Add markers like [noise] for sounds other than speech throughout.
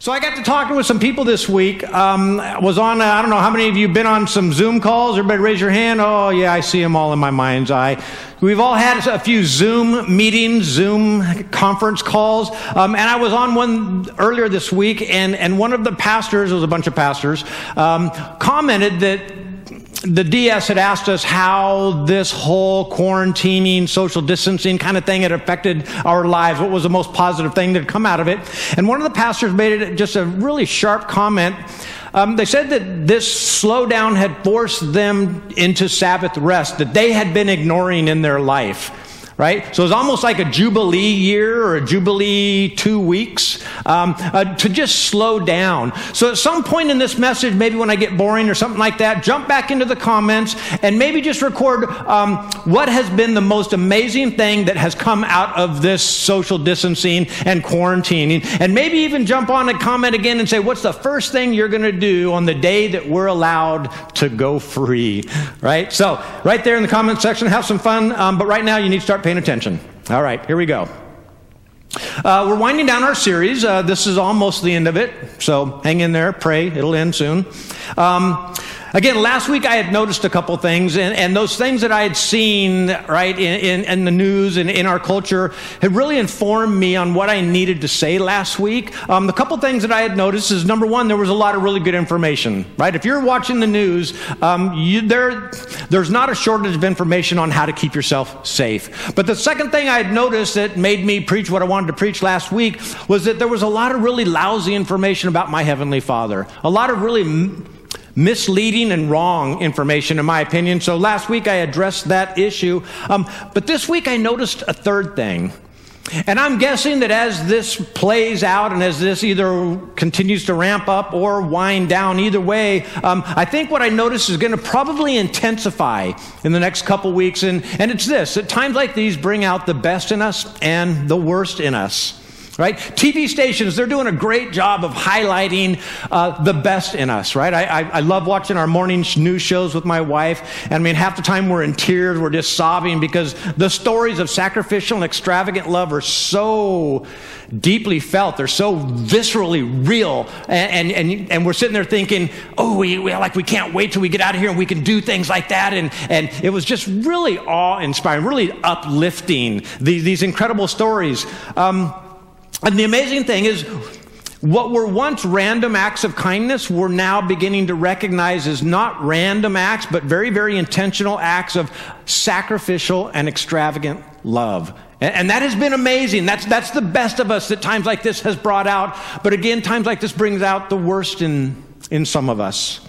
So I got to talking with some people this week. Um, was on, uh, I don't know how many of you been on some Zoom calls. Everybody raise your hand. Oh, yeah, I see them all in my mind's eye. We've all had a few Zoom meetings, Zoom conference calls. Um, and I was on one earlier this week, and, and one of the pastors, it was a bunch of pastors, um, commented that the DS had asked us how this whole quarantining, social distancing kind of thing had affected our lives. What was the most positive thing that had come out of it? And one of the pastors made it just a really sharp comment. Um, they said that this slowdown had forced them into Sabbath rest that they had been ignoring in their life right? So it's almost like a Jubilee year or a Jubilee two weeks um, uh, to just slow down. So at some point in this message, maybe when I get boring or something like that, jump back into the comments and maybe just record um, what has been the most amazing thing that has come out of this social distancing and quarantining. And maybe even jump on a comment again and say, what's the first thing you're going to do on the day that we're allowed to go free, right? So right there in the comment section, have some fun. Um, but right now, you need to start paying attention. All right, here we go. Uh, we're winding down our series. Uh, this is almost the end of it, so hang in there, pray, it'll end soon. Um, Again, last week I had noticed a couple things, and, and those things that I had seen, right, in, in, in, the news and in our culture had really informed me on what I needed to say last week. Um, the couple things that I had noticed is number one, there was a lot of really good information, right? If you're watching the news, um, you, there, there's not a shortage of information on how to keep yourself safe. But the second thing I had noticed that made me preach what I wanted to preach last week was that there was a lot of really lousy information about my Heavenly Father. A lot of really misleading and wrong information, in my opinion. So last week I addressed that issue. Um, but this week I noticed a third thing. And I'm guessing that as this plays out and as this either continues to ramp up or wind down, either way, um, I think what I notice is going to probably intensify in the next couple weeks. And, and it's this at times like these, bring out the best in us and the worst in us right? TV stations, they're doing a great job of highlighting uh, the best in us, right? I, I, I, love watching our morning news shows with my wife. And I mean, half the time we're in tears, we're just sobbing because the stories of sacrificial and extravagant love are so deeply felt. They're so viscerally real. And, and, and, and we're sitting there thinking, oh, we, we, like we can't wait till we get out of here and we can do things like that. And, and it was just really awe inspiring, really uplifting, these, these incredible stories. Um, and the amazing thing is, what were once random acts of kindness, we're now beginning to recognize as not random acts, but very, very intentional acts of sacrificial and extravagant love. And, that has been amazing. That's, that's the best of us that times like this has brought out. But again, times like this brings out the worst in, in some of us.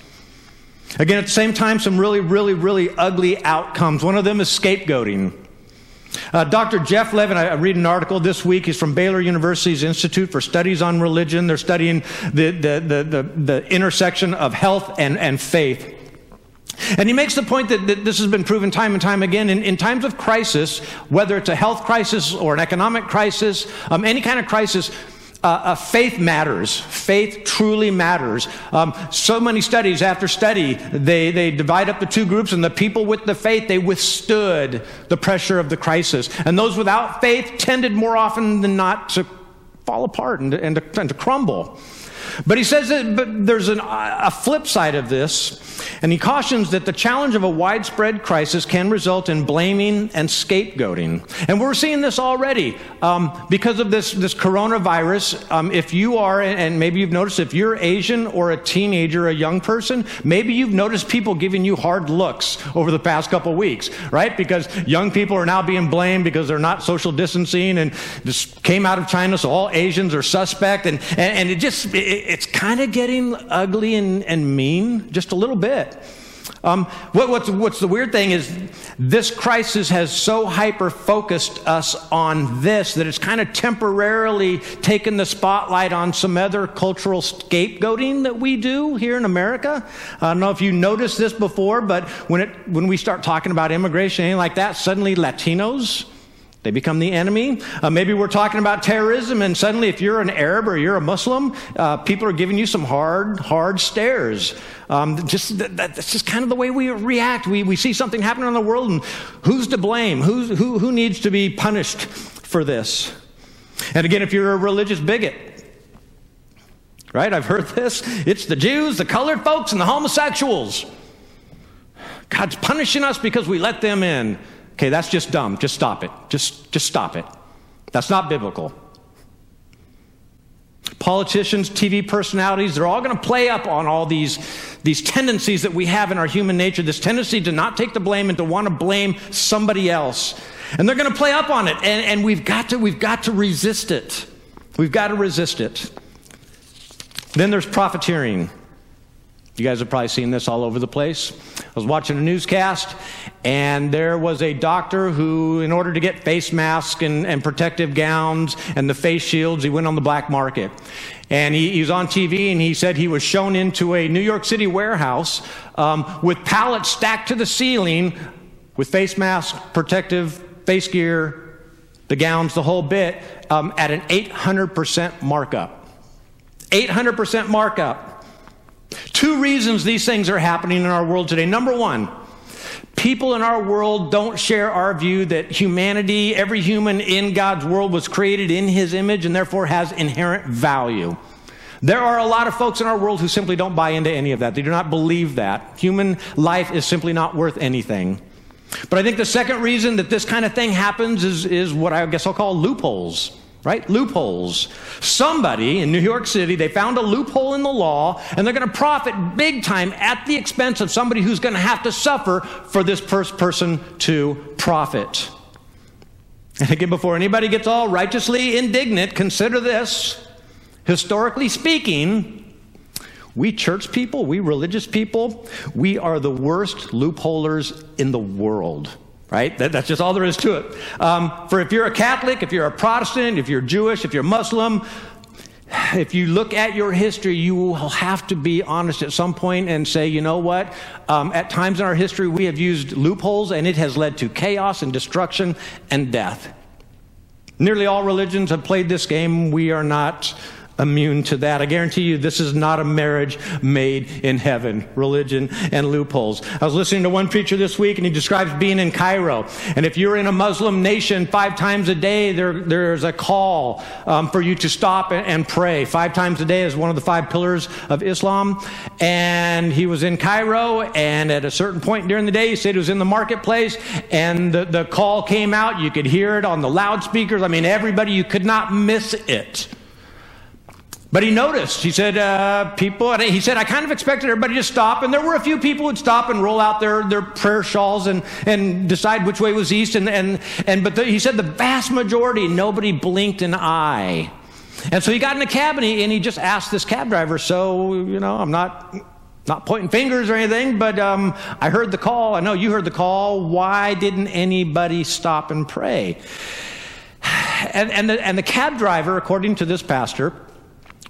Again, at the same time, some really, really, really ugly outcomes. One of them is scapegoating. Uh, Dr. Jeff Levin, I, read an article this week. He's from Baylor University's Institute for Studies on Religion. They're studying the, the, the, the, the intersection of health and, and faith. And he makes the point that, that, this has been proven time and time again. In, in, times of crisis, whether it's a health crisis or an economic crisis, um, any kind of crisis, uh, uh, faith matters. Faith truly matters. Um, so many studies after study, they, they divide up the two groups, and the people with the faith, they withstood the pressure of the crisis. And those without faith tended more often than not to fall apart and, and, to, and to crumble. But he says that but there's an, a flip side of this, and he cautions that the challenge of a widespread crisis can result in blaming and scapegoating. And we're seeing this already um, because of this, this coronavirus. Um, if you are, and maybe you've noticed, if you're Asian or a teenager, a young person, maybe you've noticed people giving you hard looks over the past couple weeks, right? Because young people are now being blamed because they're not social distancing and this came out of China, so all Asians are suspect. And, and, and it just, it, it's kind of getting ugly and, and mean, just a little bit. Um, what, what's, what's the weird thing is this crisis has so hyper focused us on this that it's kind of temporarily taken the spotlight on some other cultural scapegoating that we do here in America. I don't know if you noticed this before, but when, it, when we start talking about immigration, anything like that, suddenly Latinos they become the enemy. Uh, maybe we're talking about terrorism, and suddenly, if you're an Arab or you're a Muslim, uh, people are giving you some hard, hard stares. Um, just that, that's just kind of the way we react. We, we see something happening in the world, and who's to blame? Who's, who, who needs to be punished for this? And again, if you're a religious bigot, Right? I've heard this. It's the Jews, the colored folks, and the homosexuals. God's punishing us because we let them in. Okay, that's just dumb. Just stop it. Just, just stop it. That's not biblical. Politicians, TV personalities, they're all going to play up on all these, these tendencies that we have in our human nature, this tendency to not take the blame and to want to blame somebody else. And they're going to play up on it. And, and we've, got to, we've got to resist it. We've got to resist it. Then there's profiteering. You guys have probably seen this all over the place. I was watching a newscast, and there was a doctor who, in order to get face masks and, and protective gowns and the face shields, he went on the black market. And he, he was on TV, and he said he was shown into a New York City warehouse um, with pallets stacked to the ceiling with face masks, protective face gear, the gowns, the whole bit, um, at an 800% markup. 800% markup. Two reasons these things are happening in our world today. Number one, people in our world don't share our view that humanity, every human in God's world was created in his image and therefore has inherent value. There are a lot of folks in our world who simply don't buy into any of that. They do not believe that. Human life is simply not worth anything. But I think the second reason that this kind of thing happens is, is what I guess I'll call loopholes right? Loopholes. Somebody in New York City, they found a loophole in the law and they're going to profit big time at the expense of somebody who's going to have to suffer for this person to profit. And again, before anybody gets all righteously indignant, consider this. Historically speaking, we church people, we religious people, we are the worst loopholers in the world right? That, that's just all there is to it. Um, for if you're a Catholic, if you're a Protestant, if you're Jewish, if you're Muslim, [sighs] if you look at your history, you will have to be honest at some point and say, you know what? Um, at times in our history, we have used loopholes and it has led to chaos and destruction and death. Nearly all religions have played this game. We are not immune to that. I guarantee you, this is not a marriage made in heaven, religion and loopholes. I was listening to one preacher this week, and he describes being in Cairo. And if you're in a Muslim nation, five times a day, there, there's a call um, for you to stop and, pray. Five times a day is one of the five pillars of Islam. And he was in Cairo, and at a certain point during the day, he said he was in the marketplace, and the, the call came out. You could hear it on the loudspeakers. I mean, everybody, you could not miss it. But he noticed, he said, uh, people, he said, I kind of expected everybody to stop. And there were a few people who'd stop and roll out their, their prayer shawls and, and decide which way was east. And, and, and but the, he said the vast majority, nobody blinked an eye. And so he got in a cab and he, and he just asked this cab driver, so, you know, I'm not, not pointing fingers or anything, but um, I heard the call. I know you heard the call. Why didn't anybody stop and pray? [sighs] And, and, the, and the cab driver, according to this pastor,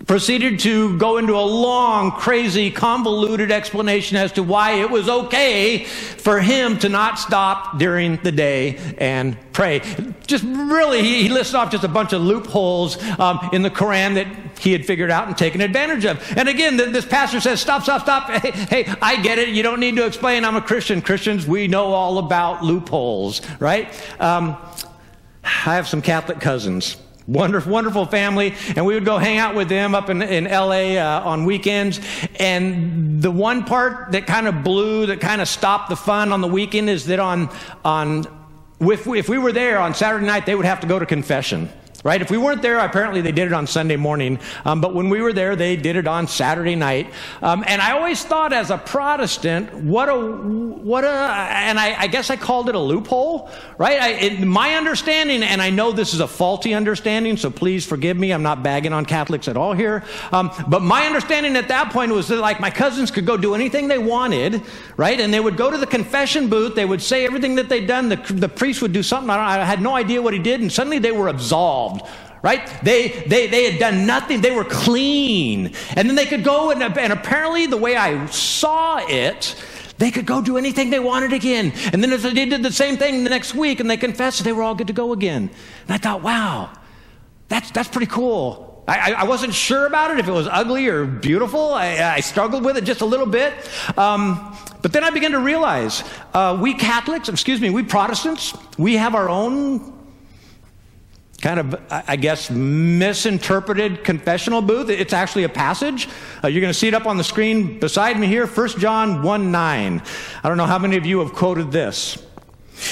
proceeded to go into a long, crazy, convoluted explanation as to why it was okay for him to not stop during the day and pray. Just really, he, listed off just a bunch of loopholes um, in the Quran that he had figured out and taken advantage of. And again, this pastor says, Stop, stop, stop. [laughs] Hey, hey, I get it. You don't need to explain. I'm a Christian. Christians, we know all about loopholes, right? Um, I have some Catholic cousins. Wonderful, wonderful family. And we would go hang out with them up in, in LA uh, on weekends. And the one part that kind of blew, that kind of stopped the fun on the weekend is that on, on, if if we were there on Saturday night, they would have to go to confession right? If we weren't there, apparently they did it on Sunday morning. Um, but when we were there, they did it on Saturday night. Um, and I always thought, as a Protestant, what a what a, and I, I guess I called it a loophole, right? I, it, my understanding, and I know this is a faulty understanding, so please forgive me. I'm not bagging on Catholics at all here. Um, but my understanding at that point was that, like, my cousins could go do anything they wanted, right? And they would go to the confession booth. They would say everything that they'd done. The, the priest would do something. I, I had no idea what he did, and suddenly they were absolved right? They, they, they had done nothing. They were clean. And then they could go, and, and apparently, the way I saw it, they could go do anything they wanted again. And then they did the same thing the next week and they confessed, they were all good to go again. And I thought, wow, that's, that's pretty cool. I, I wasn't sure about it, if it was ugly or beautiful. I, I struggled with it just a little bit. Um, but then I began to realize uh, we Catholics, excuse me, we Protestants, we have our own kind of, I guess, misinterpreted confessional booth. It's actually a passage. Uh, you're going to see it up on the screen beside me here, 1 John 1 9. I don't know how many of you have quoted this.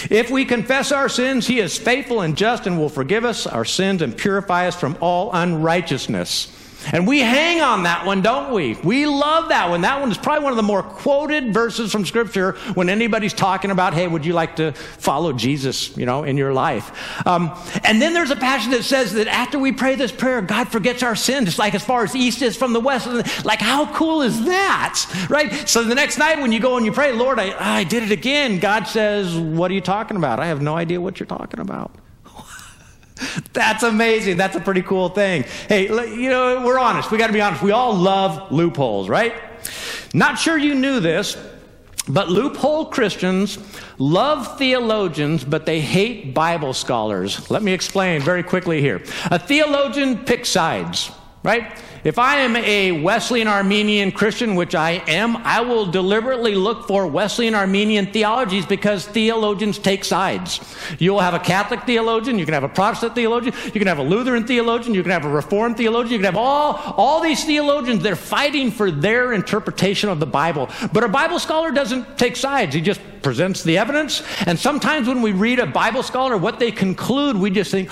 If we confess our sins, he is faithful and just and will forgive us our sins and purify us from all unrighteousness. And we hang on that one, don't we? We love that one. That one is probably one of the more quoted verses from Scripture when anybody's talking about, hey, would you like to follow Jesus, you know, in your life? Um, and then there's a passage that says that after we pray this prayer, God forgets our sins. It's like as far as east is from the west. Like, how cool is that? Right? So the next night when you go and you pray, Lord, I, I did it again, God says, what are you talking about? I have no idea what you're talking about. [laughs] That's amazing. That's a pretty cool thing. Hey, you know, we're honest. We got to be honest. We all love loopholes, right? Not sure you knew this, but loophole Christians love theologians, but they hate Bible scholars. Let me explain very quickly here. A theologian picks sides, right? If I am a Wesleyan Arminian Christian, which I am, I will deliberately look for Wesleyan Arminian theologies because theologians take sides. You'll have a Catholic theologian, you can have a Protestant theologian, you can have a Lutheran theologian, you can have a Reformed theologian, you can have all, all these theologians, they're fighting for their interpretation of the Bible. But a Bible scholar doesn't take sides, he just presents the evidence. And sometimes when we read a Bible scholar, what they conclude, we just think,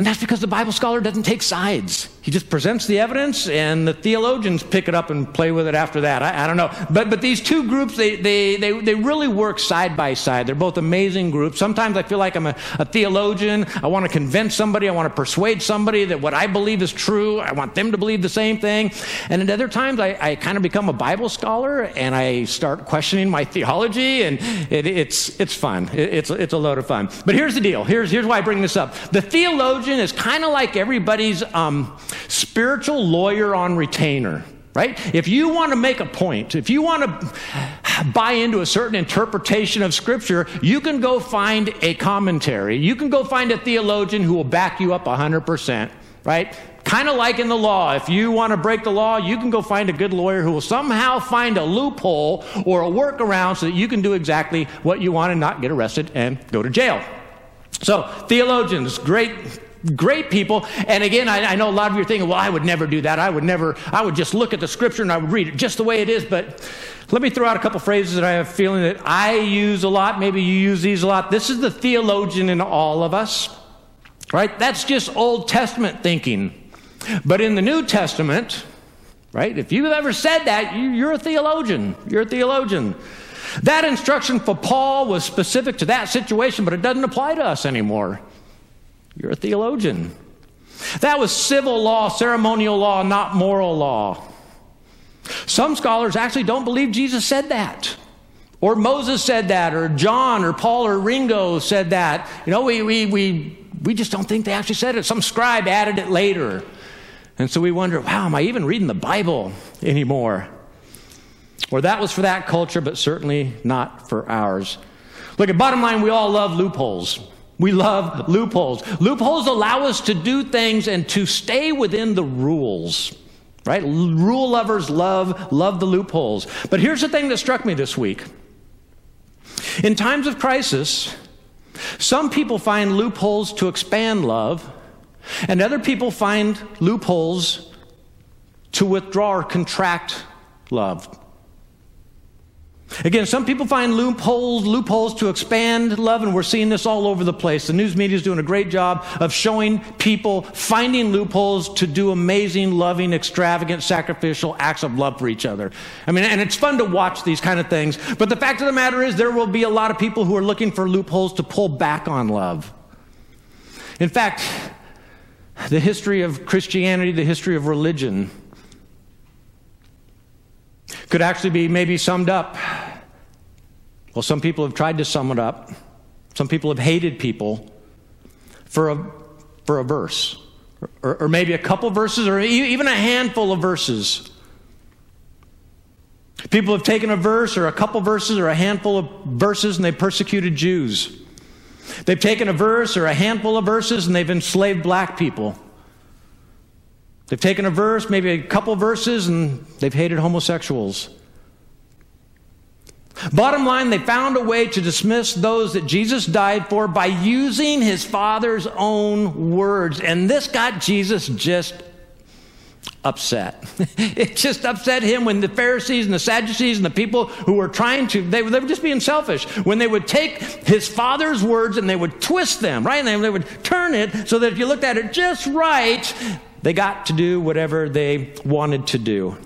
and that's because the Bible scholar doesn't take sides. He just presents the evidence, and the theologians pick it up and play with it after that. I, I, don't know. But, but these two groups, they, they, they, they really work side by side. They're both amazing groups. Sometimes I feel like I'm a, a theologian. I want to convince somebody. I want to persuade somebody that what I believe is true. I want them to believe the same thing. And at other times, I, I kind of become a Bible scholar, and I start questioning my theology, and it, it's, it's fun. It, it's, it's a load of fun. But here's the deal. Here's, here's why I bring this up. The theologian is kind of like everybody's... Um, spiritual lawyer on retainer right? If you want to make a point, if you want to buy into a certain interpretation of Scripture, you can go find a commentary. You can go find a theologian who will back you up 100%, right? Kind of like in the law. If you want to break the law, you can go find a good lawyer who will somehow find a loophole or a workaround so that you can do exactly what you want and not get arrested and go to jail. So, theologians, great great people. And again, I, I, know a lot of you are thinking, well, I would never do that. I would never, I would just look at the scripture and I would read it just the way it is. But let me throw out a couple phrases that I have feeling that I use a lot. Maybe you use these a lot. This is the theologian in all of us, right? That's just Old Testament thinking. But in the New Testament, right, if you've ever said that, you, you're a theologian. You're a theologian. That instruction for Paul was specific to that situation, but it doesn't apply to us anymore. You're a theologian. That was civil law, ceremonial law, not moral law. Some scholars actually don't believe Jesus said that. Or Moses said that, or John, or Paul, or Ringo said that. You know, we, we, we, we just don't think they actually said it. Some scribe added it later. And so we wonder, wow, am I even reading the Bible anymore? Or that was for that culture, but certainly not for ours. Look, at bottom line, we all love loopholes. We love loopholes. Loopholes allow us to do things and to stay within the rules. Right? Rule lovers love love the loopholes. But here's the thing that struck me this week. In times of crisis, some people find loopholes to expand love, and other people find loopholes to withdraw or contract love. Again, some people find loopholes, loopholes to expand love, and we're seeing this all over the place. The news media is doing a great job of showing people finding loopholes to do amazing, loving, extravagant, sacrificial acts of love for each other. I mean, and it's fun to watch these kind of things. But the fact of the matter is, there will be a lot of people who are looking for loopholes to pull back on love. In fact, the history of Christianity, the history of religion, could actually be maybe summed up. Well, some people have tried to sum it up. Some people have hated people for a, for a verse, or, or maybe a couple verses, or even a handful of verses. People have taken a verse, or a couple verses, or a handful of verses, and they've persecuted Jews. They've taken a verse or a handful of verses, and they've enslaved black people. They've taken a verse, maybe a couple verses, and they've hated homosexuals. Bottom line, they found a way to dismiss those that Jesus died for by using his Father's own words. And this got Jesus just upset. [laughs] it just upset him when the Pharisees and the Sadducees and the people who were trying to, they, they were just being selfish. When they would take his Father's words and they would twist them, right? And they, they would turn it so that if you looked at it just right, they got to do whatever they wanted to do.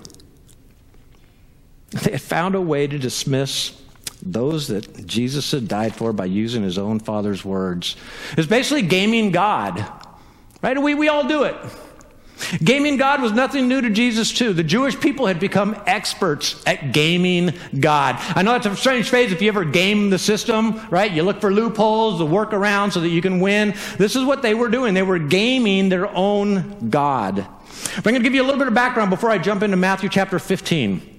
They had found a way to dismiss those that Jesus had died for by using his own Father's words. It's basically gaming God, right? We, we all do it. Gaming God was nothing new to Jesus, too. The Jewish people had become experts at gaming God. I know that's a strange phrase if you ever game the system, right? You look for loopholes, the workaround so that you can win. This is what they were doing. They were gaming their own God. I'm going to give you a little bit of background before I jump into Matthew chapter 15.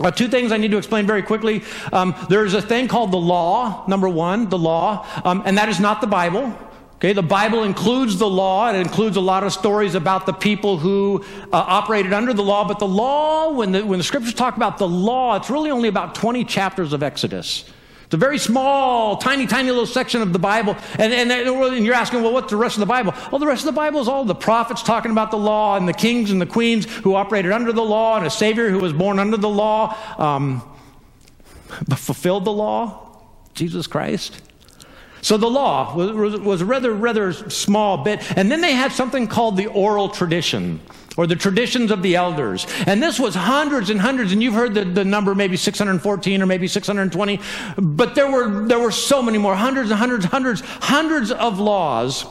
Uh, two things I need to explain very quickly. Um, there's a thing called the law, number one, the law, um, and that is not the Bible. Okay, the Bible includes the law. It includes a lot of stories about the people who uh, operated under the law. But the law, when the, when the scriptures talk about the law, it's really only about 20 chapters of Exodus. It's a very small, tiny, tiny little section of the Bible. And, and, and, you're asking, well, what's the rest of the Bible? Well, the rest of the Bible is all the prophets talking about the law and the kings and the queens who operated under the law and a Savior who was born under the law, um, but fulfilled the law, Jesus Christ. So the law was, was a rather, rather small bit. And then they had something called the oral tradition or the traditions of the elders. And this was hundreds and hundreds, and you've heard the, the number maybe 614 or maybe 620, but there were, there were so many more, hundreds and hundreds, hundreds, hundreds of laws,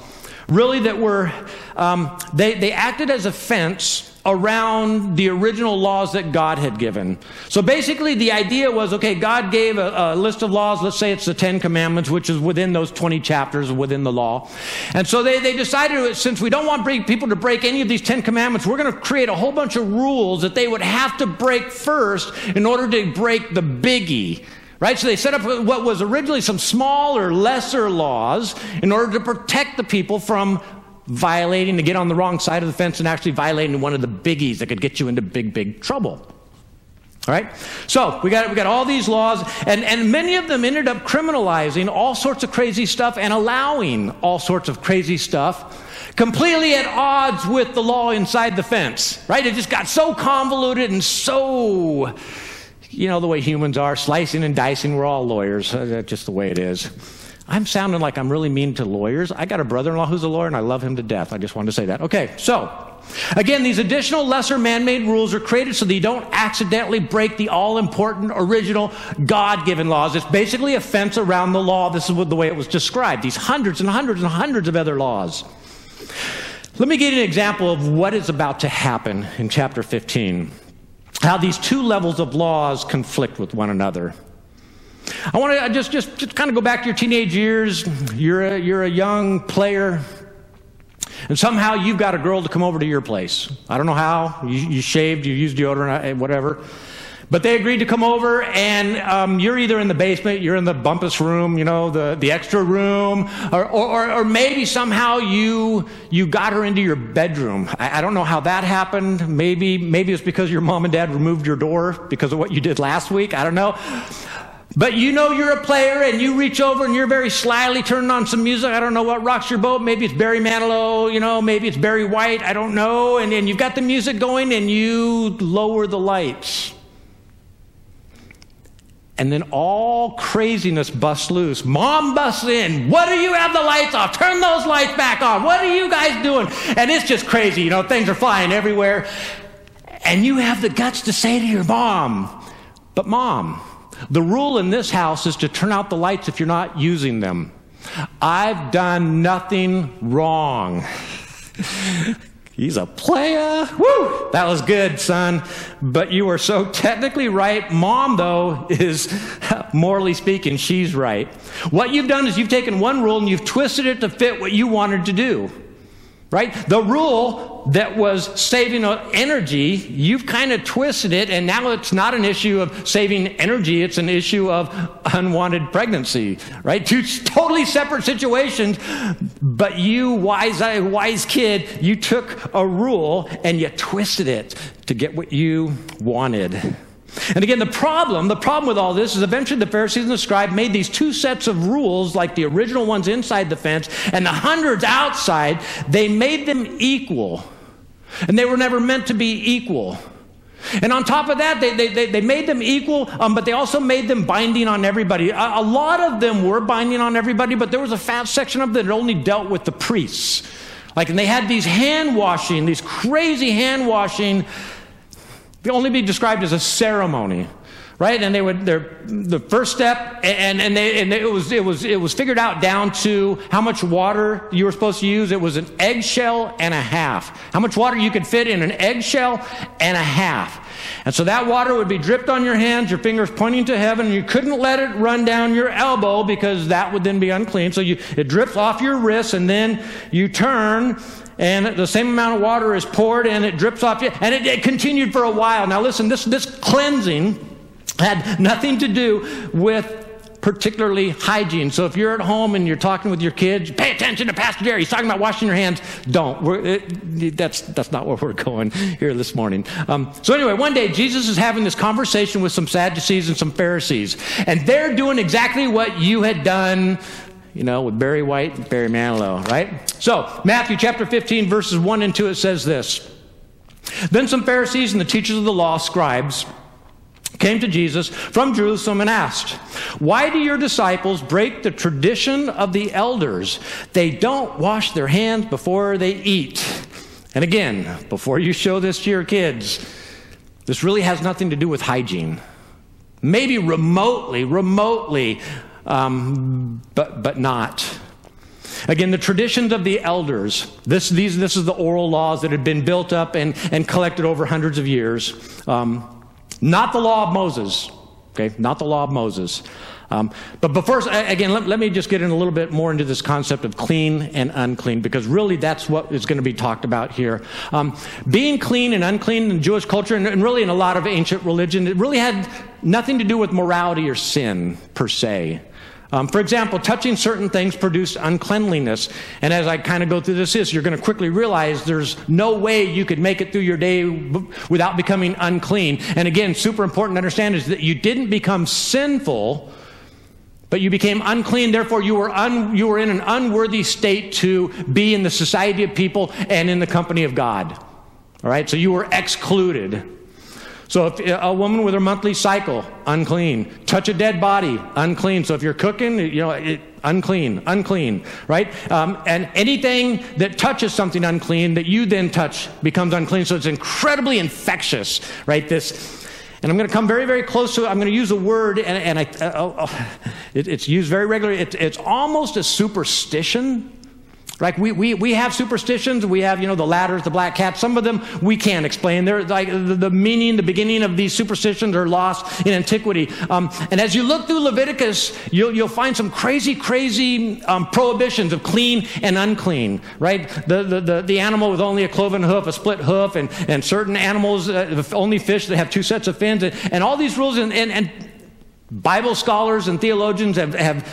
really, that were, um, they, they acted as a fence around the original laws that God had given. So basically, the idea was okay, God gave a, a, list of laws. Let's say it's the Ten Commandments, which is within those 20 chapters within the law. And so they, they decided since we don't want people to break any of these Ten Commandments, we're going to create a whole bunch of rules that they would have to break first in order to break the biggie. Right? So they set up what was originally some smaller, lesser laws in order to protect the people from violating, to get on the wrong side of the fence and actually violating one of the biggies that could get you into big, big trouble. All right? So we got, we got all these laws, and, and many of them ended up criminalizing all sorts of crazy stuff and allowing all sorts of crazy stuff, completely at odds with the law inside the fence. Right? It just got so convoluted and so, you know, the way humans are, slicing and dicing. We're all lawyers. That's just the way it is. I'm sounding like I'm really mean to lawyers. I got a brother in law who's a lawyer and I love him to death. I just wanted to say that. Okay, so Again, these additional lesser man made rules are created so that you don't accidentally break the all important original God given laws. It's basically a fence around the law. This is the way it was described these hundreds and hundreds and hundreds of other laws. Let me give you an example of what is about to happen in chapter 15. How these two levels of laws conflict with one another. I want to just, just, just kind of go back to your teenage years. You're a, you're a young player, and somehow you've got a girl to come over to your place. I don't know how. You, you shaved, you used deodorant, whatever. But they agreed to come over, and um, you're either in the basement, you're in the bumpus room, you know, the, the extra room, or, or, or maybe somehow you, you got her into your bedroom. I, I don't know how that happened. Maybe, maybe it's because your mom and dad removed your door because of what you did last week. I don't know. But you know you're a player and you reach over and you're very slyly turning on some music. I don't know what rocks your boat. Maybe it's Barry Manilow, you know, maybe it's Barry White. I don't know. And then you've got the music going and you lower the lights. And then all craziness busts loose. Mom busts in. What do you have the lights off? Turn those lights back on. What are you guys doing? And it's just crazy. You know, things are flying everywhere. And you have the guts to say to your mom, but mom, the rule in this house is to turn out the lights if you're not using them. I've done nothing wrong. [laughs] He's a player. Woo! That was good, son. But you are so technically right. Mom, though, is [laughs] morally speaking, she's right. What you've done is you've taken one rule and you've twisted it to fit what you wanted to do right? The rule that was saving energy, you've kind of twisted it, and now it's not an issue of saving energy, it's an issue of unwanted pregnancy, right? Two totally separate situations, but you, wise, uh, wise kid, you took a rule and you twisted it to get what you wanted. And again, the problem, the problem with all this is eventually the Pharisees and the scribes made these two sets of rules, like the original ones inside the fence and the hundreds outside, they made them equal. And they were never meant to be equal. And on top of that, they, they, they, made them equal, um, but they also made them binding on everybody. A, a, lot of them were binding on everybody, but there was a fat section of them that only dealt with the priests. Like, and they had these hand washing, these crazy hand washing, only be described as a ceremony right? And they would their the first step, and and they and it was it was it was figured out down to how much water you were supposed to use. It was an eggshell and a half. How much water you could fit in an eggshell and a half. And so that water would be dripped on your hands, your fingers pointing to heaven, you couldn't let it run down your elbow because that would then be unclean. So you, it drips off your wrist, and then you turn, and the same amount of water is poured, and it drips off you. And it, it continued for a while. Now, listen, this, this cleansing had nothing to do with particularly hygiene. So if you're at home and you're talking with your kids, pay attention to Pastor Jerry. He's talking about washing your hands. Don't. It, that's, that's not where we're [laughs] going here this morning. Um, so anyway, one day Jesus is having this conversation with some Sadducees and some Pharisees. And they're doing exactly what you had done you know, with Barry White and Barry Manilow, right? So, Matthew chapter 15, verses 1 and 2, it says this Then some Pharisees and the teachers of the law, scribes, came to Jesus from Jerusalem and asked, Why do your disciples break the tradition of the elders? They don't wash their hands before they eat. And again, before you show this to your kids, this really has nothing to do with hygiene. Maybe remotely, remotely, um, but, but not. Again, the traditions of the elders, this, these, this is the oral laws that had been built up and, and collected over hundreds of years. Um, not the law of Moses. Okay, not the law of Moses. Um, but before, again, let, let, me just get in a little bit more into this concept of clean and unclean, because really that's what is going to be talked about here. Um, being clean and unclean in Jewish culture, and, and really in a lot of ancient religion, it really had nothing to do with morality or sin per se. Um, for example, touching certain things produced uncleanliness. And as I kind of go through this, you're going to quickly realize there's no way you could make it through your day b- without becoming unclean. And again, super important to understand is that you didn't become sinful, but you became unclean. Therefore, you were, un- you were in an unworthy state to be in the society of people and in the company of God. All right, so you were excluded. So if a woman with her monthly cycle, unclean. Touch a dead body, unclean. So if you're cooking, you know, it, unclean, unclean, right? Um, and anything that touches something unclean that you then touch becomes unclean. So it's incredibly infectious, right? This, and I'm going to come very, very close to it. I'm going to use a word, and, and I, uh, oh, oh, it, it's used very regularly. It, it's almost a superstition like we, we, we have superstitions, we have, you know, the ladders, the black cats. Some of them we can't explain. They're like the, the meaning, the beginning of these superstitions are lost in antiquity. Um, and as you look through Leviticus, you'll, you'll find some crazy, crazy um, prohibitions of clean and unclean, right? The, the, the, the, animal with only a cloven hoof, a split hoof, and, and certain animals, uh, only fish that have two sets of fins, and, and all these rules. And, and, and Bible scholars and theologians have, have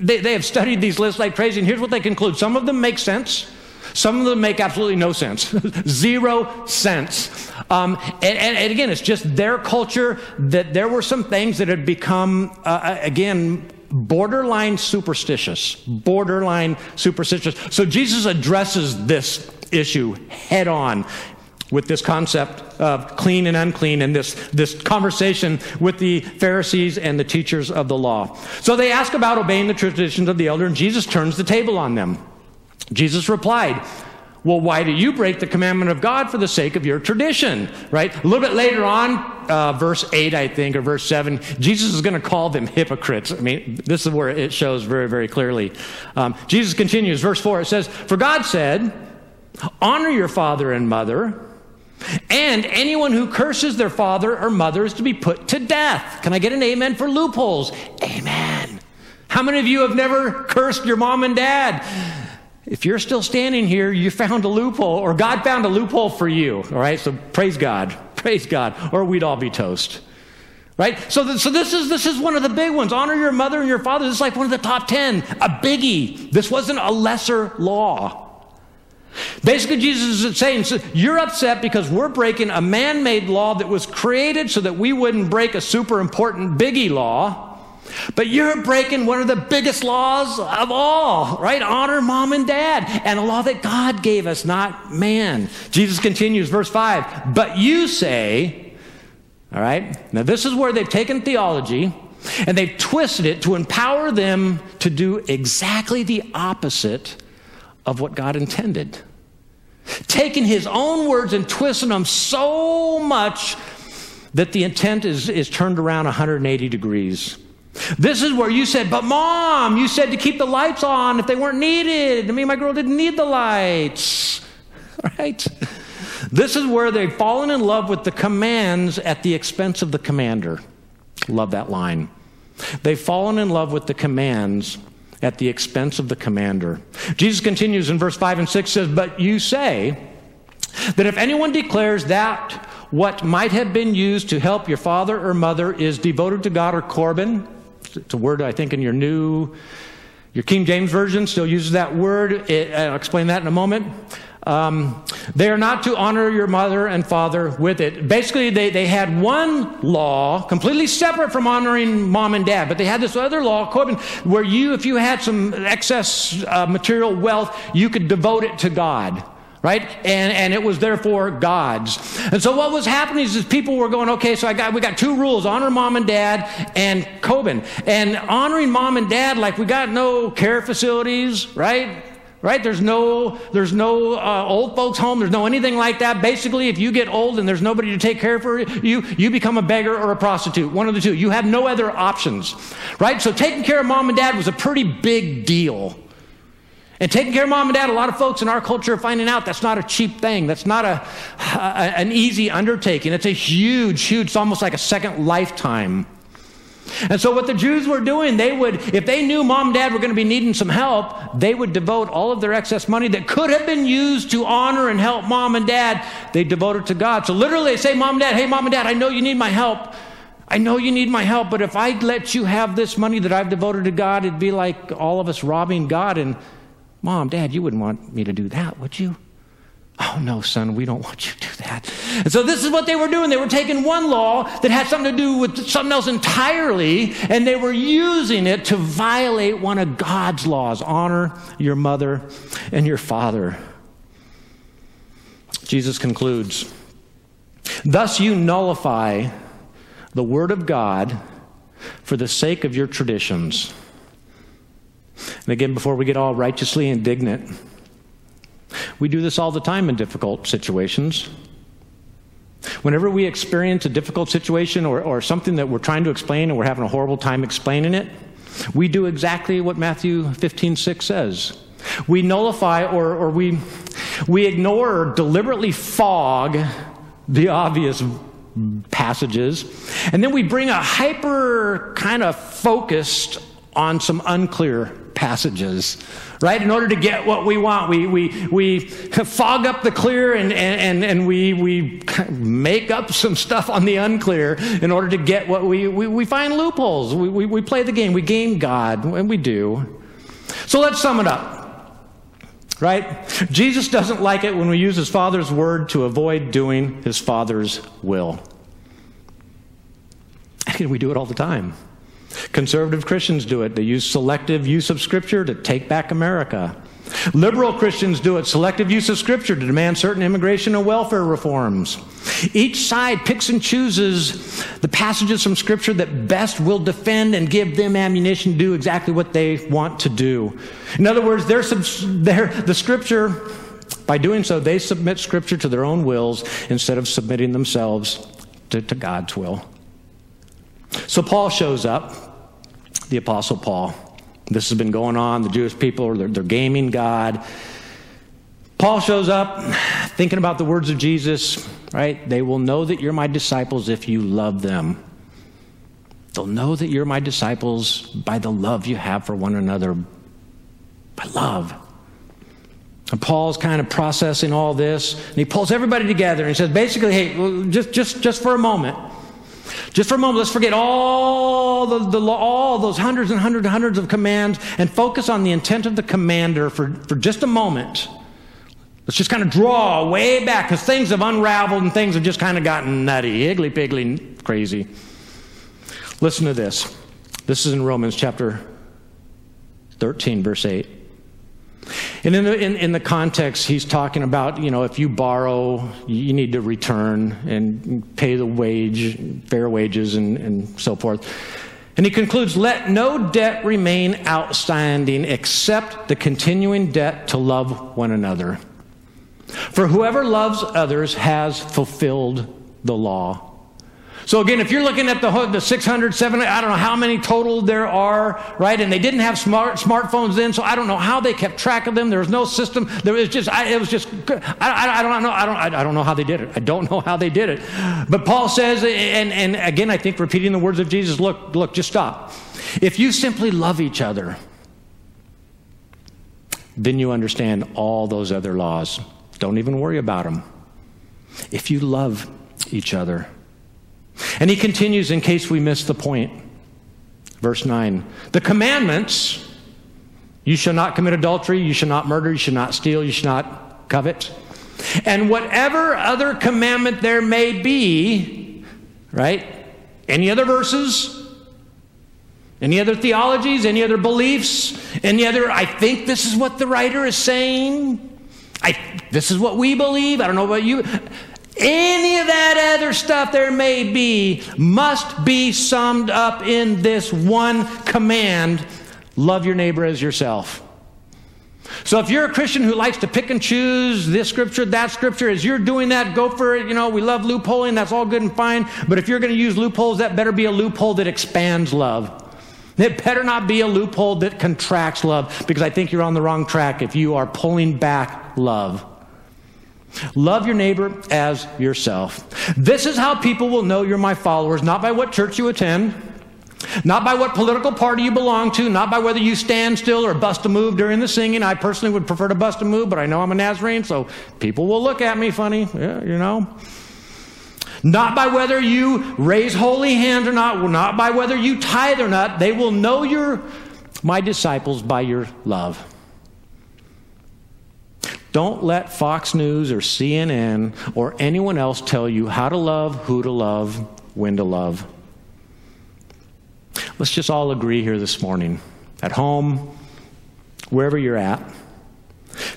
they, they have studied these lists like crazy, and here's what they conclude some of them make sense. Some of them make absolutely no sense. [laughs] Zero sense. Um, and, and, and, again, it's just their culture that there were some things that had become, uh, uh again, borderline superstitious. Borderline superstitious. So Jesus addresses this issue head on with this concept of clean and unclean and this, this conversation with the Pharisees and the teachers of the law. So they ask about obeying the traditions of the elder, and Jesus turns the table on them. Jesus replied, well, why do you break the commandment of God for the sake of your tradition? Right? A little bit later on, uh, verse 8, I think, or verse 7, Jesus is going to call them hypocrites. I mean, this is where it shows very, very clearly. Um, Jesus continues, verse 4, it says, For God said, Honor your father and mother and anyone who curses their father or mother is to be put to death. Can I get an amen for loopholes? Amen. How many of you have never cursed your mom and dad? If you're still standing here, you found a loophole, or God found a loophole for you. All right, so praise God. Praise God, or we'd all be toast. Right? So, th- so this, is, this is one of the big ones. Honor your mother and your father. This is like one of the top 10, a biggie. This wasn't a lesser law. Basically, Jesus is saying, You're upset because we're breaking a man made law that was created so that we wouldn't break a super important biggie law. But you're breaking one of the biggest laws of all, right? Honor mom and dad, and a law that God gave us, not man. Jesus continues, verse 5. But you say, all right, now this is where they've taken theology and they've twisted it to empower them to do exactly the opposite of what God intended. Taking his own words and twisting them so much that the intent is, is turned around 180 degrees. This is where you said, but mom, you said to keep the lights on if they weren't needed. I mean, my girl didn't need the lights. [laughs] Right? This is where they've fallen in love with the commands at the expense of the commander. Love that line. They've fallen in love with the commands at the expense of the commander. Jesus continues in verse 5 and 6 says, But you say that if anyone declares that what might have been used to help your father or mother is devoted to God or Corban, it's a word I think in your new, your King James Version still uses that word. It, I'll explain that in a moment. Um, they are not to honor your mother and father with it. Basically, they, they had one law completely separate from honoring mom and dad, but they had this other law, Corban, where you, if you had some excess uh, material wealth, you could devote it to God right? And, and it was therefore God's. And so what was happening is, is people were going, okay, so I got, we got two rules, honor mom and dad and Corban. And honoring mom and dad, like we got no care facilities, right? Right? There's no there's no uh, old folks home. There's no anything like that. Basically if you get old and there's nobody to take care for you you become a beggar or a prostitute. One of the two. You have no other options right? So taking care of mom and dad was a pretty big deal. And taking care of mom and dad a lot of folks in our culture are finding out that's not a cheap thing. That's not a, a an easy undertaking. It's a huge huge it's almost like a second lifetime and so, what the Jews were doing, they would, if they knew mom and dad were going to be needing some help, they would devote all of their excess money that could have been used to honor and help mom and dad, they devote it to God. So, literally, they say, Mom and dad, hey, mom and dad, I know you need my help. I know you need my help, but if I let you have this money that I've devoted to God, it'd be like all of us robbing God. And, mom, dad, you wouldn't want me to do that, would you? Oh, no, son, we don't want you to do that. And so, this is what they were doing. They were taking one law that had something to do with something else entirely, and they were using it to violate one of God's laws honor your mother and your father. Jesus concludes Thus, you nullify the word of God for the sake of your traditions. And again, before we get all righteously indignant, we do this all the time in difficult situations. Whenever we experience a difficult situation or, or something that we're trying to explain and we're having a horrible time explaining it, we do exactly what Matthew 15 6 says. We nullify or, or we, we ignore or deliberately fog the obvious passages, and then we bring a hyper kind of focused on some unclear passages right? In order to get what we want, we, we, we fog up the clear and, and, and we, we make up some stuff on the unclear in order to get what we, we, we find loopholes. We, we, we play the game, we game God, and we do. So let's sum it up. Right? Jesus doesn't like it when we use his Father's word to avoid doing his Father's will. And we do it all the time. Conservative Christians do it. They use selective use of Scripture to take back America. Liberal Christians do it. Selective use of Scripture to demand certain immigration and welfare reforms. Each side picks and chooses the passages from Scripture that best will defend and give them ammunition to do exactly what they want to do. In other words, they're, they're, the Scripture, by doing so, they submit Scripture to their own wills instead of submitting themselves to, to God's will. So Paul shows up, the Apostle Paul. This has been going on. The Jewish people, they're, they're gaming God. Paul shows up thinking about the words of Jesus, right? They will know that you're my disciples if you love them. They'll know that you're my disciples by the love you have for one another. By love. And Paul's kind of processing all this, and he pulls everybody together and he says, basically, hey, just, just, just for a moment, just for a moment, let's forget all, the, the, all those hundreds and hundreds and hundreds of commands and focus on the intent of the commander for, for just a moment. Let's just kind of draw way back because things have unraveled and things have just kind of gotten nutty, higgly piggly, crazy. Listen to this. This is in Romans chapter 13, verse 8. And in the, in, in, the context, he's talking about, you know, if you borrow, you need to return and pay the wage, fair wages, and, and so forth. And he concludes, let no debt remain outstanding except the continuing debt to love one another. For whoever loves others has fulfilled the law. So again, if you're looking at the, the 600, 700, I don't know how many total there are, right? And they didn't have smart smartphones then, so I don't know how they kept track of them. There was no system. There was just, I, it was just, I, I, I, don't know, I don't, I, I don't know how they did it. I don't [laughs] know how they did it. But Paul says, and, and again, I think repeating the words of Jesus, look, look, just stop. If you simply love each other, then you understand all those other laws. Don't even worry about them. If you love each other. And he continues in case we miss the point. Verse 9 The commandments you shall not commit adultery, you shall not murder, you shall not steal, you shall not covet. And whatever other commandment there may be, right? Any other verses? Any other theologies? Any other beliefs? Any other, I think this is what the writer is saying? I, this is what we believe. I don't know about you. Any of that other stuff there may be must be summed up in this one command love your neighbor as yourself. So if you're a Christian who likes to pick and choose this scripture, that scripture, as you're doing that, go for it. You know, we love loopholing, that's all good and fine. But if you're going to use loopholes, that better be a loophole that expands love. It better not be a loophole that contracts love, because I think you're on the wrong track if you are pulling back love. Love your neighbor as yourself. This is how people will know you're my followers, not by what church you attend, not by what political party you belong to, not by whether you stand still or bust a move during the singing. I personally would prefer to bust a move, but I know I'm a Nazarene, so people will look at me funny, yeah, you know. Not by whether you raise holy hands or not, not by whether you tithe or not. They will know you're my disciples by your love. Don't let Fox News or CNN or anyone else tell you how to love, who to love, when to love. Let's just all agree here this morning, at home, wherever you're at.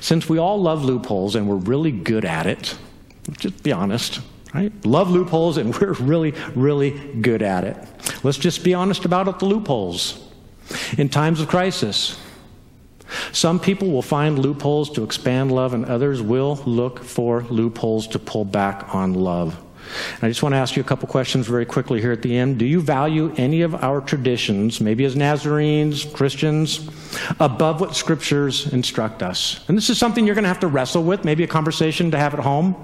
Since we all love loopholes and we're really good at it, just be honest, Right? Love loopholes, and [laughs] we're really, really good at it. Let's just be honest about it, the loopholes. In times of crisis, some people will find loopholes to expand love, and others will look for loopholes to pull back on love. And I just want to ask you a couple questions very quickly here at the end. Do you value any of our traditions, maybe as Nazarenes, Christians, above what scriptures instruct us? And this is something you're going to have to wrestle with, maybe a conversation to have at home.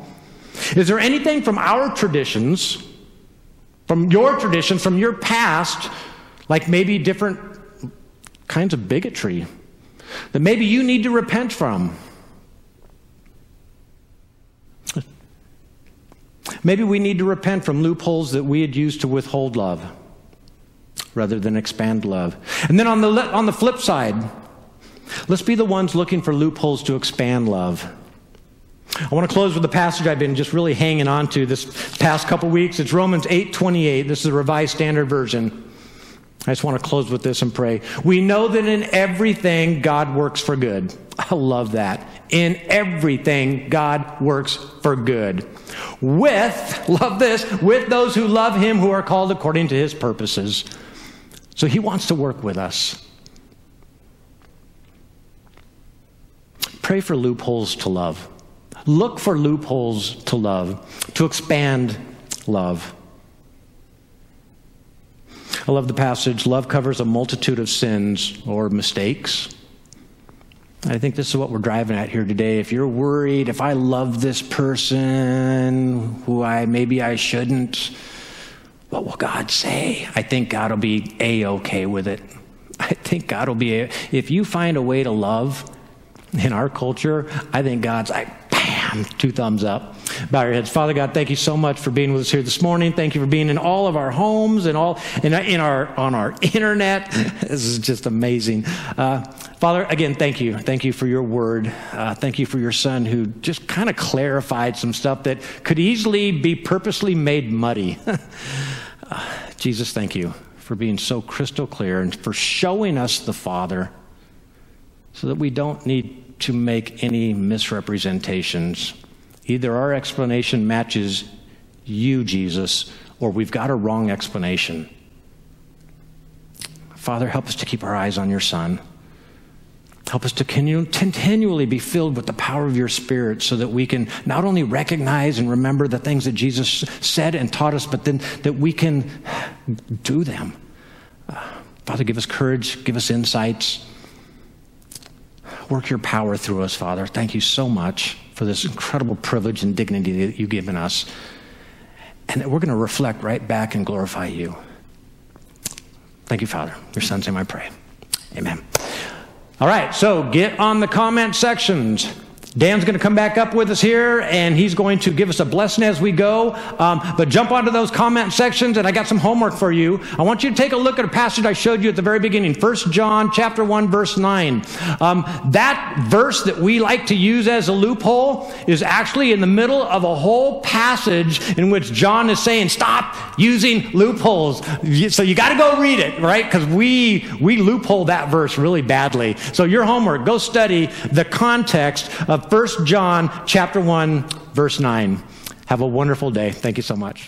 Is there anything from our traditions, from your traditions, from your past, like maybe different kinds of bigotry that maybe you need to repent from? Maybe we need to repent from loopholes that we had used to withhold love rather than expand love. And then on the, on the flip side, let's be the ones looking for loopholes to expand love. I want to close with a passage I've been just really hanging on to this past couple weeks. It's Romans 8:28. This is the Revised Standard Version. I just want to close with this and pray. We know that in everything God works for good. [laughs] I love that. In everything God works for good. With, [laughs] love this, with those who love him who are called according to his purposes. So he wants to work with us. Pray for loopholes to love. Look for loopholes to love, to expand love. I love the passage love covers a multitude of sins or mistakes. I think this is what we're driving at here today. If you're worried, if I love this person who I maybe I shouldn't, what will God say? I think God will be a okay with it. [laughs] I think God will be a, if you find a way to love in our culture, I think God's two thumbs up. Bow your heads. Father God, thank you so much for being with us here this morning. Thank you for being in all of our homes and all in, in our on our [laughs] internet. this is just amazing. Uh, Father, again, thank you. Thank you for your word. Uh, thank you for your son who just kind of clarified some stuff that could easily be purposely made muddy. [laughs] uh, Jesus, thank you for being so crystal clear and for showing us the Father so that we don't need to make any misrepresentations. Either our explanation matches you, Jesus, or we've got a wrong explanation. Father, help us to keep our eyes on your Son. Help us to continually be filled with the power of your Spirit so that we can not only recognize and remember the things that Jesus said and taught us, but then that we can do them. Uh, Father, give us courage, give us insights. Work your power through us, Father. Thank you so much for this incredible privilege and dignity that you've given us. And we're going to reflect right back and glorify you. Thank you, Father. Your son's name I pray. Amen. All right, so get on the comment sections. Dan's going to come back up with us here, and he's going to give us a blessing as we go. Um, but jump onto those comment sections, and I got some homework for you. I want you to take a look at a passage I showed you at the very beginning, 1 John chapter 1, verse 9. Um, that verse that we like to use as a loophole is actually in the middle of a whole passage in which John is saying, stop using loopholes. So you got to go read it, right? Because we, we loophole that verse really badly. So your homework, go study the context of 1 John chapter 1 verse 9. Have a wonderful day. Thank you so much.